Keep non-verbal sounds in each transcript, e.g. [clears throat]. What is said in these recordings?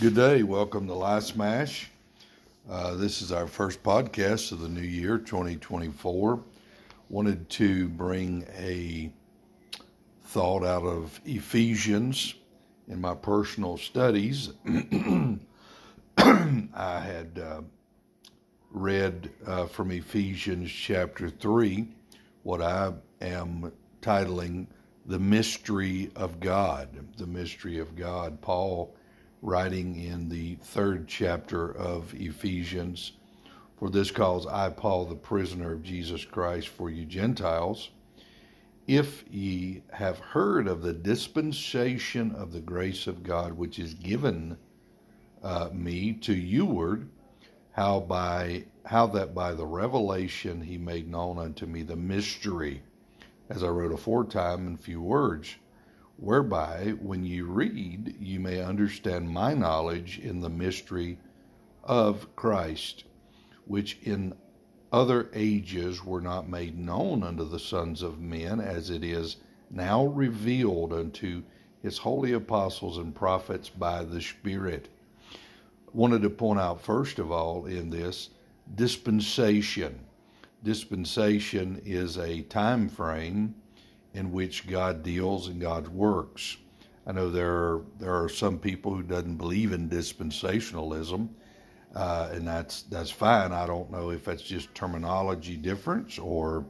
Good day. Welcome to Live Smash. Uh, this is our first podcast of the new year, 2024. Wanted to bring a thought out of Ephesians in my personal studies. [clears throat] I had uh, read uh, from Ephesians chapter 3 what I am titling The Mystery of God. The Mystery of God. Paul writing in the third chapter of Ephesians. For this cause I, Paul, the prisoner of Jesus Christ, for you Gentiles, if ye have heard of the dispensation of the grace of God which is given uh, me to youward, how by how that by the revelation he made known unto me the mystery, as I wrote aforetime in few words whereby when you read, you may understand my knowledge in the mystery of Christ, which in other ages were not made known unto the sons of men, as it is now revealed unto his holy apostles and prophets by the Spirit. Wanted to point out, first of all, in this dispensation. Dispensation is a time frame in which God deals and God works. I know there are, there are some people who doesn't believe in dispensationalism, uh, and that's that's fine. I don't know if that's just terminology difference or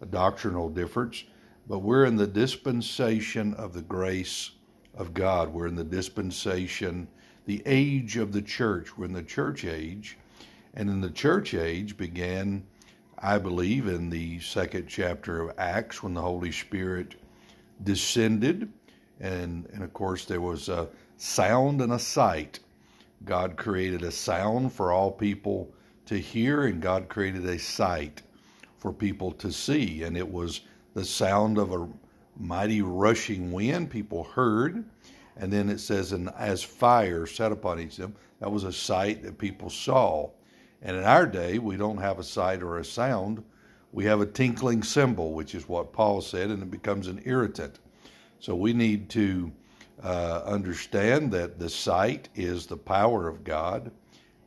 a doctrinal difference, but we're in the dispensation of the grace of God. We're in the dispensation, the age of the church. We're in the church age, and in the church age began I believe, in the second chapter of Acts when the Holy Spirit descended. And, and of course, there was a sound and a sight. God created a sound for all people to hear, and God created a sight for people to see. And it was the sound of a mighty rushing wind. People heard. And then it says, and as fire set upon each of them, that was a sight that people saw. And in our day, we don't have a sight or a sound. We have a tinkling cymbal, which is what Paul said, and it becomes an irritant. So we need to uh, understand that the sight is the power of God,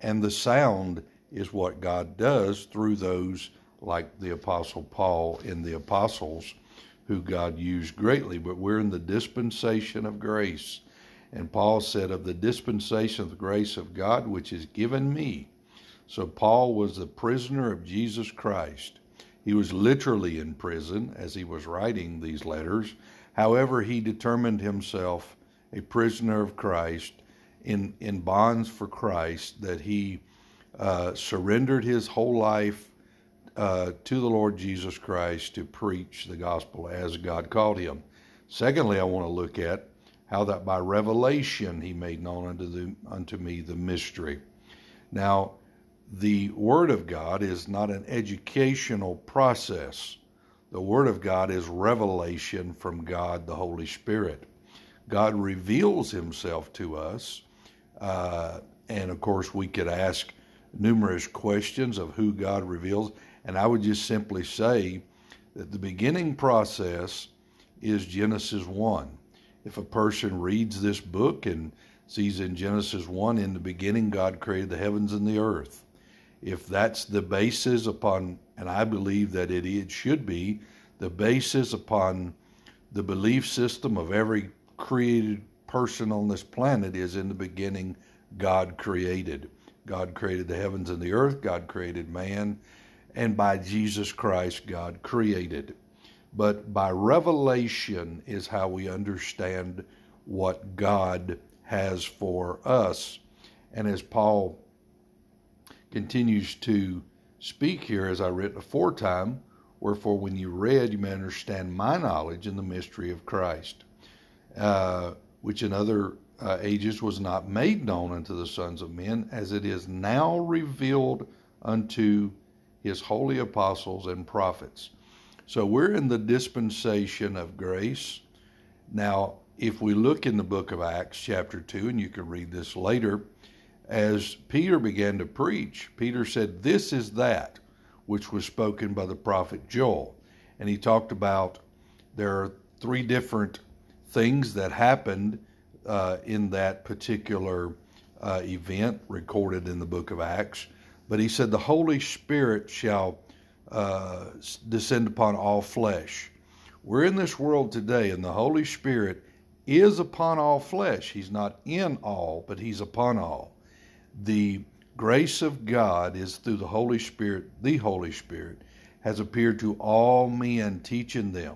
and the sound is what God does through those like the Apostle Paul and the apostles, who God used greatly. But we're in the dispensation of grace. And Paul said, Of the dispensation of the grace of God, which is given me so Paul was the prisoner of Jesus Christ. He was literally in prison as he was writing these letters. However, he determined himself a prisoner of Christ in, in bonds for Christ, that he uh, surrendered his whole life uh, to the Lord Jesus Christ to preach the gospel as God called him. Secondly, I want to look at how that by revelation he made known unto, the, unto me the mystery. Now, the Word of God is not an educational process. The Word of God is revelation from God, the Holy Spirit. God reveals Himself to us. Uh, and of course, we could ask numerous questions of who God reveals. And I would just simply say that the beginning process is Genesis 1. If a person reads this book and sees in Genesis 1, in the beginning, God created the heavens and the earth if that's the basis upon, and I believe that it, it should be, the basis upon the belief system of every created person on this planet is in the beginning, God created. God created the heavens and the earth, God created man, and by Jesus Christ, God created. But by revelation is how we understand what God has for us. And as Paul continues to speak here, as I written aforetime, wherefore when you read, you may understand my knowledge in the mystery of Christ, uh, which in other uh, ages was not made known unto the sons of men, as it is now revealed unto his holy apostles and prophets. So we're in the dispensation of grace. Now, if we look in the book of Acts, chapter 2, and you can read this later, as Peter began to preach, Peter said, This is that which was spoken by the prophet Joel. And he talked about there are three different things that happened uh, in that particular uh, event recorded in the book of Acts. But he said, The Holy Spirit shall uh, descend upon all flesh. We're in this world today, and the Holy Spirit is upon all flesh. He's not in all, but He's upon all. The grace of God is through the Holy Spirit, the Holy Spirit has appeared to all men, teaching them.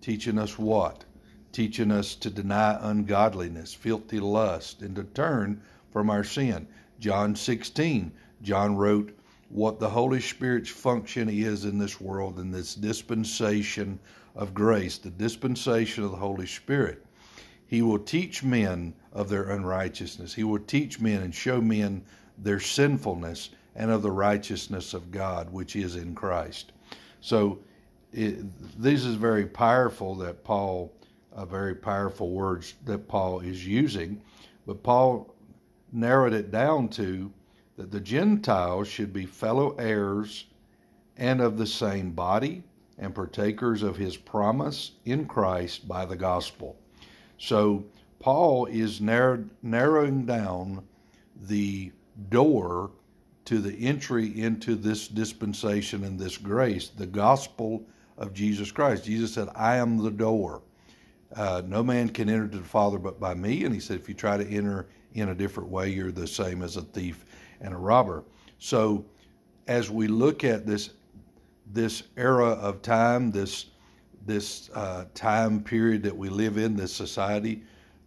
Teaching us what? Teaching us to deny ungodliness, filthy lust, and to turn from our sin. John 16, John wrote what the Holy Spirit's function is in this world, in this dispensation of grace, the dispensation of the Holy Spirit. He will teach men of their unrighteousness. He will teach men and show men their sinfulness and of the righteousness of God, which is in Christ. So, it, this is very powerful that Paul, uh, very powerful words that Paul is using. But Paul narrowed it down to that the Gentiles should be fellow heirs and of the same body and partakers of his promise in Christ by the gospel. So Paul is narrow, narrowing down the door to the entry into this dispensation and this grace, the gospel of Jesus Christ. Jesus said, I am the door. Uh, no man can enter to the Father but by me. And he said, if you try to enter in a different way, you're the same as a thief and a robber. So as we look at this this era of time, this this uh, time period that we live in, this society.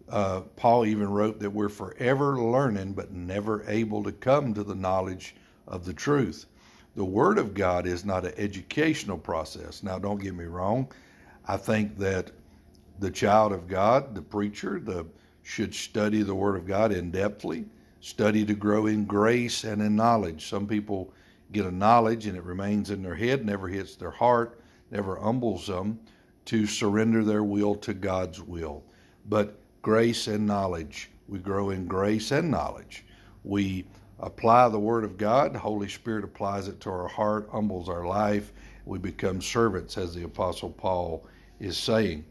Uh, Paul even wrote that we're forever learning, but never able to come to the knowledge of the truth. The Word of God is not an educational process. Now, don't get me wrong. I think that the child of God, the preacher, the should study the Word of God in depthly, study to grow in grace and in knowledge. Some people get a knowledge and it remains in their head, never hits their heart, never humbles them to surrender their will to God's will. But grace and knowledge, we grow in grace and knowledge. We apply the Word of God, the Holy Spirit applies it to our heart, humbles our life. We become servants, as the Apostle Paul is saying.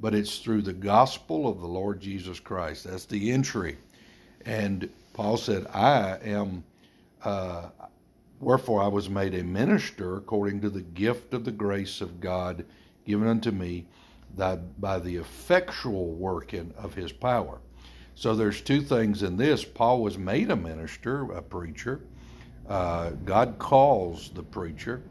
But it's through the gospel of the Lord Jesus Christ. That's the entry. And Paul said, I am, uh, Wherefore I was made a minister according to the gift of the grace of God given unto me that by the effectual working of his power. So there's two things in this. Paul was made a minister, a preacher. Uh, God calls the preacher.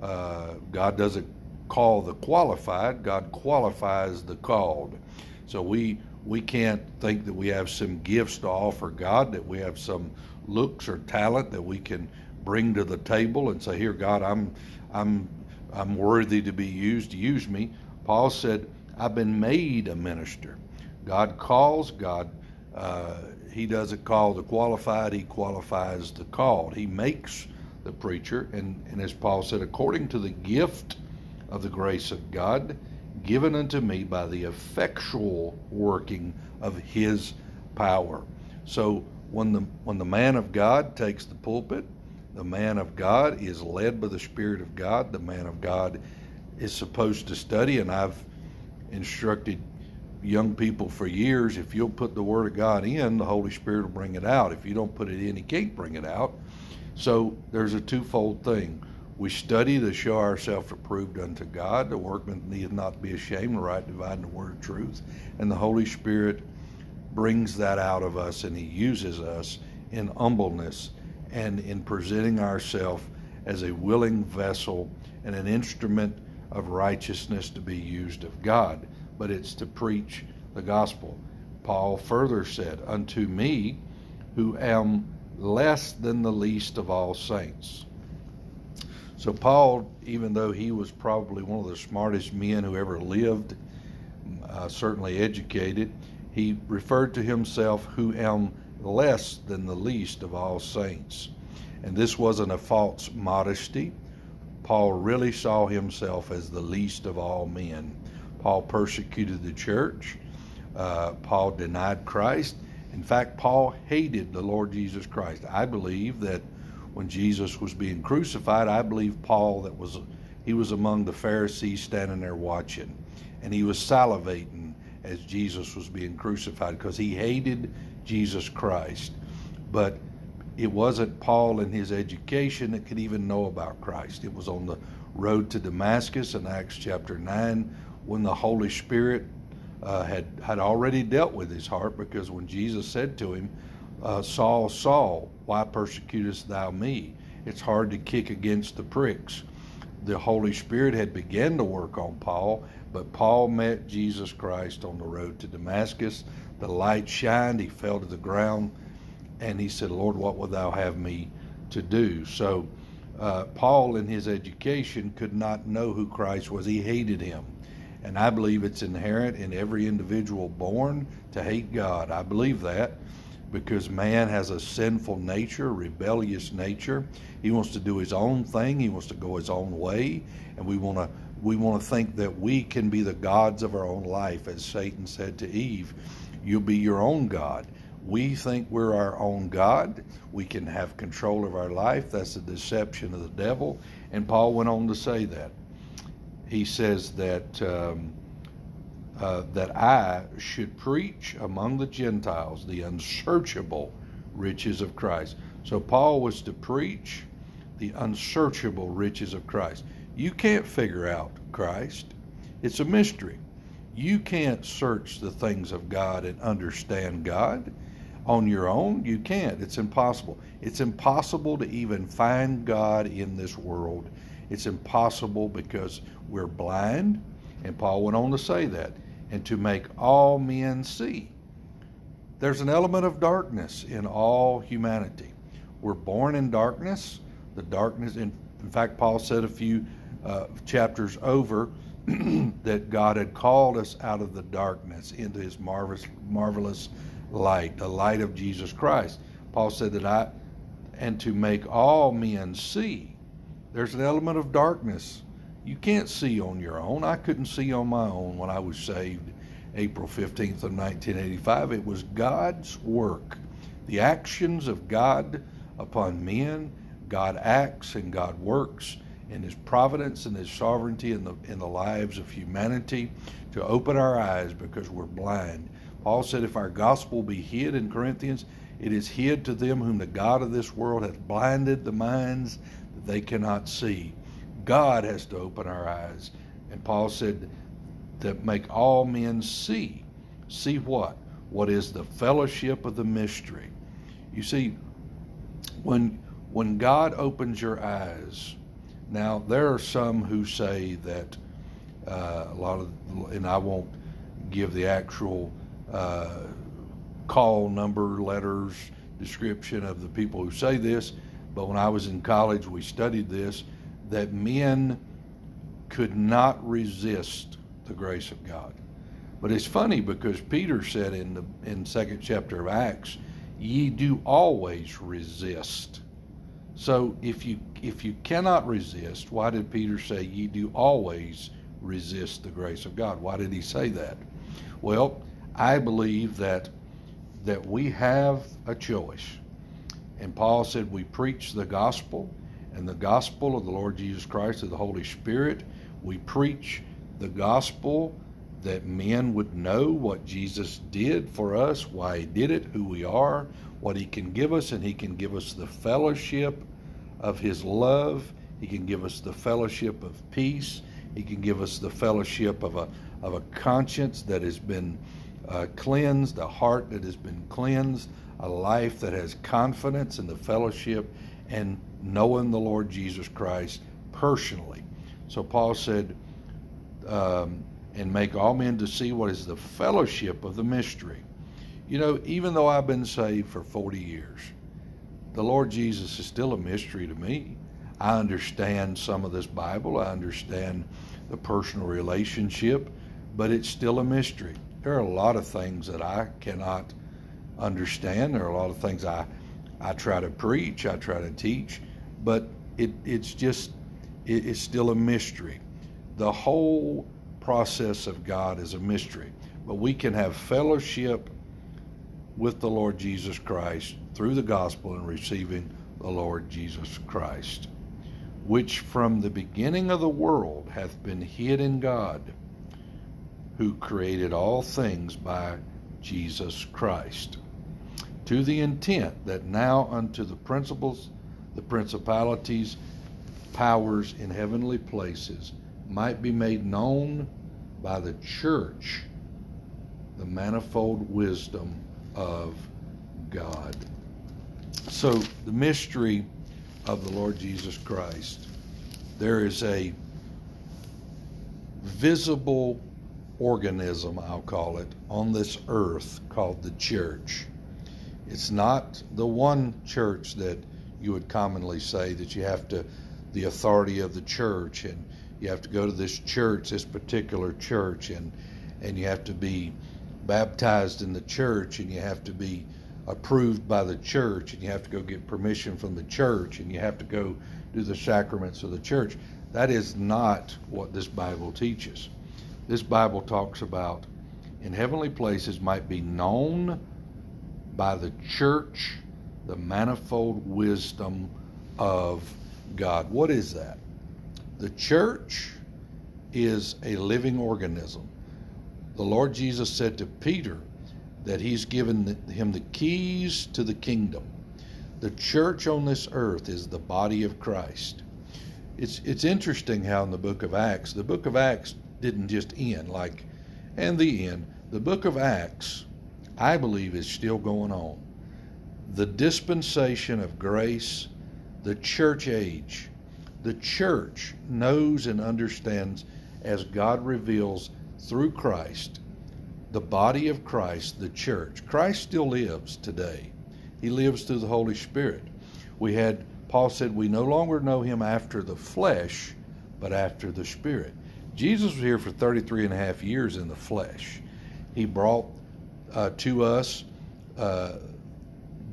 Uh, God doesn't call the qualified. God qualifies the called. So we we can't think that we have some gifts to offer God, that we have some looks or talent that we can bring to the table and say, "Here, God, I'm, I'm, I'm worthy to be used. Use me." Paul said, "I've been made a minister." God calls. God, uh, He doesn't call the qualified. He qualifies the called. He makes the preacher, and, and as Paul said, according to the gift of the grace of God given unto me by the effectual working of His power. So when the when the man of God takes the pulpit the man of God is led by the Spirit of God. The man of God is supposed to study, and I've instructed young people for years if you'll put the Word of God in, the Holy Spirit will bring it out. If you don't put it in, He can't bring it out. So there's a twofold thing. We study to show ourselves approved unto God. The workman need not be ashamed, the right dividing the word of truth. And the Holy Spirit brings that out of us and He uses us in humbleness and in presenting ourselves as a willing vessel and an instrument of righteousness to be used of God, but it's to preach the gospel. Paul further said, Unto me, who am less than the least of all saints. So, Paul, even though he was probably one of the smartest men who ever lived, uh, certainly educated, he referred to himself, who am less than the least of all saints. And this wasn't a false modesty. Paul really saw himself as the least of all men. Paul persecuted the church. Uh, Paul denied Christ. In fact, Paul hated the Lord Jesus Christ. I believe that when Jesus was being crucified, I believe Paul that was he was among the Pharisees standing there watching, and he was salivating as Jesus was being crucified because he hated Jesus Christ. but it wasn't Paul and his education that could even know about Christ. It was on the road to Damascus in Acts chapter 9 when the Holy Spirit uh, had, had already dealt with his heart because when Jesus said to him, uh, Saul, Saul, why persecutest thou me? It's hard to kick against the pricks. The Holy Spirit had begun to work on Paul, but Paul met Jesus Christ on the road to Damascus. The light shined, he fell to the ground and he said, Lord, what would thou have me to do? So uh, Paul, in his education, could not know who Christ was. He hated him. And I believe it's inherent in every individual born to hate God. I believe that because man has a sinful nature, rebellious nature. He wants to do his own thing. He wants to go his own way, and we want to we want to think that we can be the gods of our own life, as Satan said to Eve. You'll be your own God. We think we're our own God. We can have control of our life. That's a deception of the devil. And Paul went on to say that. He says that um, uh, that I should preach among the Gentiles the unsearchable riches of Christ. So Paul was to preach the unsearchable riches of Christ. You can't figure out Christ. It's a mystery. You can't search the things of God and understand God on your own. You can't. It's impossible. It's impossible to even find God in this world. It's impossible because we're blind. And Paul went on to say that. And to make all men see. There's an element of darkness in all humanity. We're born in darkness. The darkness, in, in fact, Paul said a few uh, chapters over [clears throat] that God had called us out of the darkness into his marvelous, marvelous light, the light of Jesus Christ. Paul said that I, and to make all men see. There's an element of darkness. You can't see on your own. I couldn't see on my own when I was saved April 15th of 1985. It was God's work, the actions of God upon men. God acts and God works in His providence and His sovereignty in the in the lives of humanity to open our eyes because we're blind Paul said, If our gospel be hid in Corinthians, it is hid to them whom the God of this world hath blinded the minds that they cannot see. God has to open our eyes. And Paul said, that make all men see. See what? What is the fellowship of the mystery? You see, when when God opens your eyes, now there are some who say that uh, a lot of, and I won't give the actual uh, call number, letters, description of the people who say this. But when I was in college, we studied this that men could not resist the grace of God. But it's funny because Peter said in the in second chapter of Acts, "Ye do always resist." So if you if you cannot resist, why did Peter say, "Ye do always resist the grace of God"? Why did he say that? Well, I believe that that we have a choice. And Paul said we preach the gospel and the gospel of the Lord Jesus Christ of the Holy Spirit. We preach the gospel that men would know what Jesus did for us, why he did it, who we are, what he can give us, and he can give us the fellowship of his love. He can give us the fellowship of peace. He can give us the fellowship of a of a conscience that has been uh, cleansed, a heart that has been cleansed, a life that has confidence in the fellowship and knowing the Lord Jesus Christ personally. So Paul said, um, and make all men to see what is the fellowship of the mystery. You know, even though I've been saved for 40 years, the Lord Jesus is still a mystery to me. I understand some of this Bible, I understand the personal relationship, but it's still a mystery there are a lot of things that I cannot understand. There are a lot of things I I try to preach, I try to teach, but it it's just it, it's still a mystery. The whole process of God is a mystery, but we can have fellowship with the Lord Jesus Christ through the gospel and receiving the Lord Jesus Christ, which from the beginning of the world hath been hid in God who created all things by Jesus Christ. to the intent that now unto the principles, the principalities, powers in heavenly places might be made known by the church the manifold wisdom of God. So, the mystery of the Lord Jesus Christ, there is a visible organism, I'll call it, on this earth called the church. It's not the one church that you would commonly say that you have to, the authority of the church, and you have to go to this church, this particular church, and and you have to be baptized in the church, and you have to be approved by the church, and you have to go get permission from the church, and you have to go do the sacraments of the church. That is not what this Bible teaches. This Bible talks about in heavenly places might be known by the church the manifold wisdom of God. What is that? The church is a living organism. The Lord Jesus said to Peter that he's given him the keys to the kingdom. The church on this earth is the body of Christ. It's it's interesting how in the book of Acts, the book of Acts didn't just end like and the end. The book of Acts, I believe, is still going on. The dispensation of grace, the church age, the church knows and understands as God reveals through Christ, the body of Christ, the church. Christ still lives today. He lives through the Holy Spirit. We had, Paul said, we no longer know him after the flesh, but after the Spirit. Jesus was here for 33 and a half years in the flesh. He brought uh, to us uh,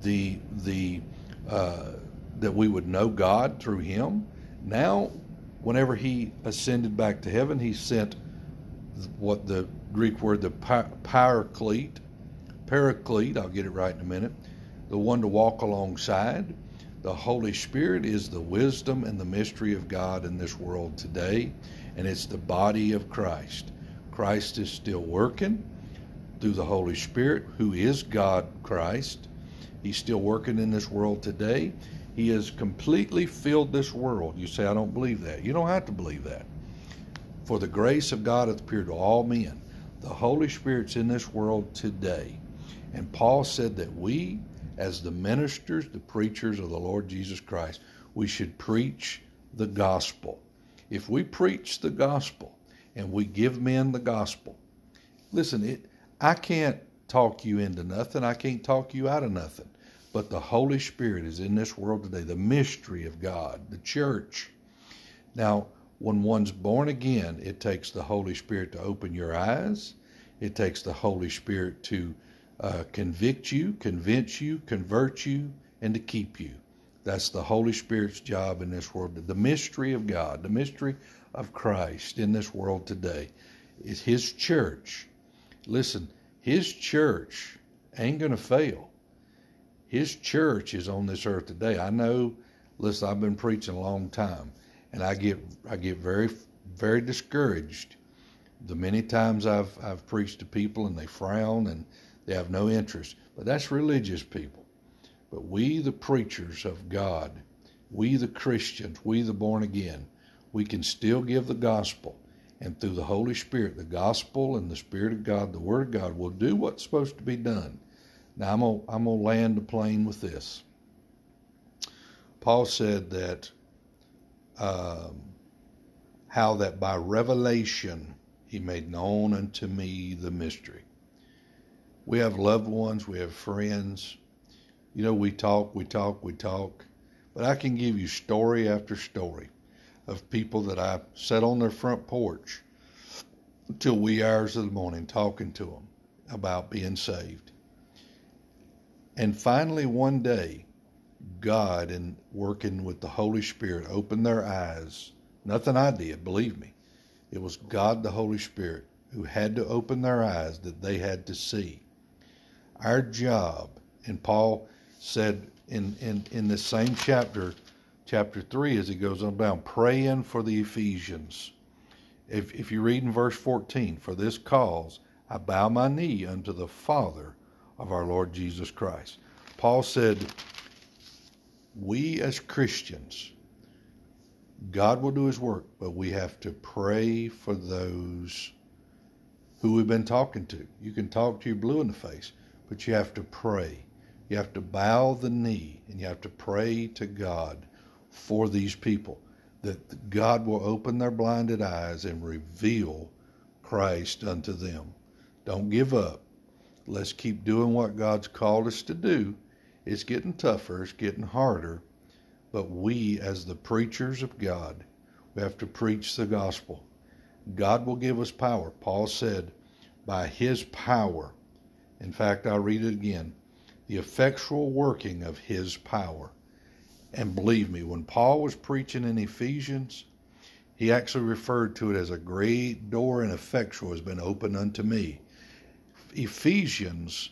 the the uh, that we would know God through Him. Now, whenever He ascended back to heaven, He sent what the Greek word the paraclete, paraclete. I'll get it right in a minute. The one to walk alongside. The Holy Spirit is the wisdom and the mystery of God in this world today and it's the body of Christ. Christ is still working through the Holy Spirit, who is God Christ. He's still working in this world today. He has completely filled this world. You say, I don't believe that. You don't have to believe that. For the grace of God hath appeared to all men. The Holy Spirit's in this world today. And Paul said that we, as the ministers, the preachers of the Lord Jesus Christ, we should preach the gospel. If we preach the gospel and we give men the gospel, listen, it, I can't talk you into nothing. I can't talk you out of nothing. But the Holy Spirit is in this world today, the mystery of God, the church. Now, when one's born again, it takes the Holy Spirit to open your eyes. It takes the Holy Spirit to uh, convict you, convince you, convert you, and to keep you. That's the Holy Spirit's job in this world. The mystery of God, the mystery of Christ in this world today is His church. Listen, His church ain't going to fail. His church is on this earth today. I know, listen, I've been preaching a long time, and I get I get very very discouraged the many times I've I've preached to people and they frown and they have no interest. But that's religious people. But we, the preachers of God, we, the Christians, we, the born again, we can still give the gospel. And through the Holy Spirit, the gospel and the Spirit of God, the Word of God, will do what's supposed to be done. Now, I'm gonna, I'm gonna land the plane with this. Paul said that um, how that by revelation he made known unto me the mystery. We have loved ones, we have friends, you know, we talk, we talk, we talk, but I can give you story after story of people that I sat on their front porch till wee hours of the morning talking to them about being saved. And finally, one day, God, in working with the Holy Spirit, opened their eyes. Nothing I did, believe me. It was God, the Holy Spirit, who had to open their eyes that they had to see. Our job, and Paul said in, in, in the same chapter, chapter 3, as he goes on down, praying for the Ephesians. If, if you read in verse 14, for this cause I bow my knee unto the Father of our Lord Jesus Christ. Paul said, We as Christians, God will do his work, but we have to pray for those who we've been talking to. You can talk to your blue in the face, but you have to pray. You have to bow the knee and you have to pray to God for these people that God will open their blinded eyes and reveal Christ unto them. Don't give up. Let's keep doing what God's called us to do. It's getting tougher, it's getting harder, but we, as the preachers of God, we have to preach the gospel. God will give us power. Paul said, by his power. In fact, I'll read it again the effectual working of his power. And believe me, when Paul was preaching in Ephesians, he actually referred to it as a great door and effectual has been opened unto me. Ephesians,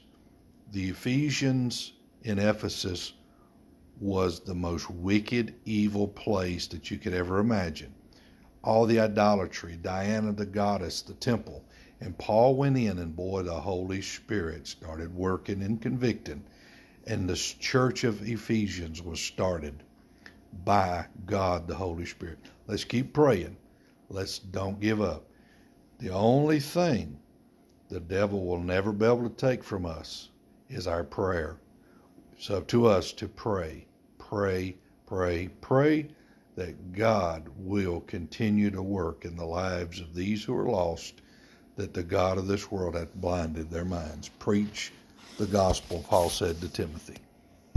the Ephesians in Ephesus was the most wicked, evil place that you could ever imagine. All the idolatry, Diana the goddess, the temple. And Paul went in, and boy, the Holy Spirit started working and convicting. And the church of Ephesians was started by God the Holy Spirit. Let's keep praying. Let's don't give up. The only thing the devil will never be able to take from us is our prayer. It's up to us to pray, pray, pray, pray that God will continue to work in the lives of these who are lost, that the God of this world hath blinded their minds. Preach the gospel, Paul said to Timothy.